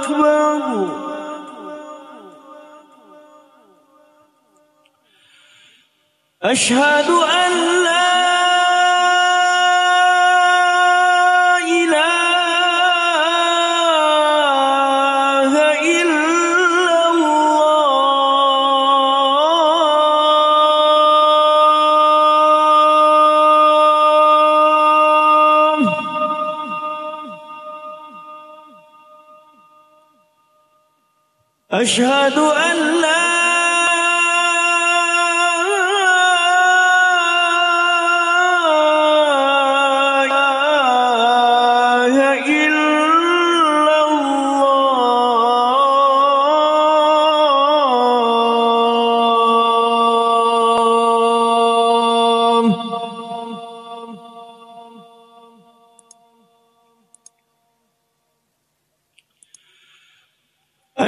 أكبر أشهد أن أشهد أن لا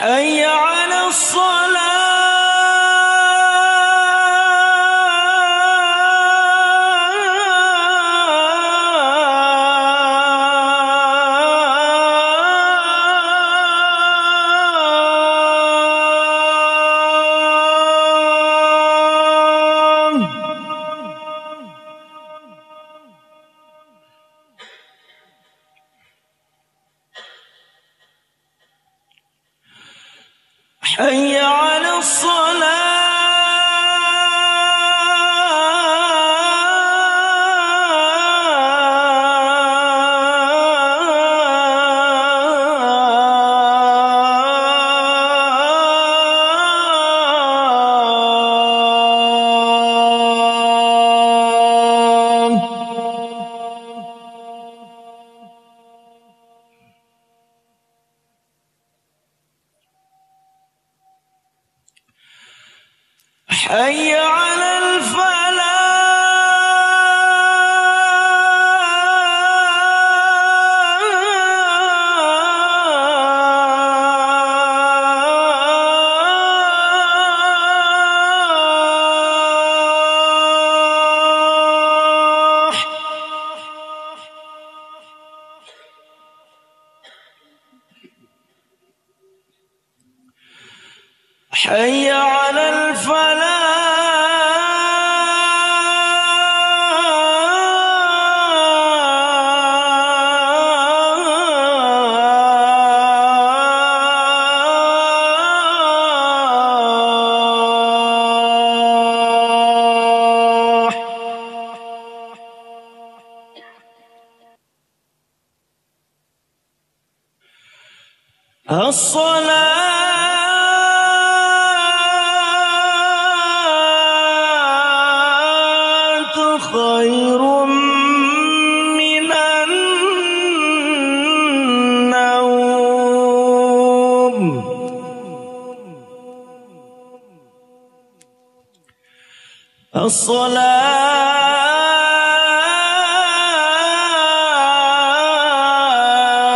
حي على الصلاة. حي على الصلاة حي على الفلاح. حي على الفلاح. الصلاة خير من النوم.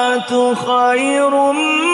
الصلاة خير من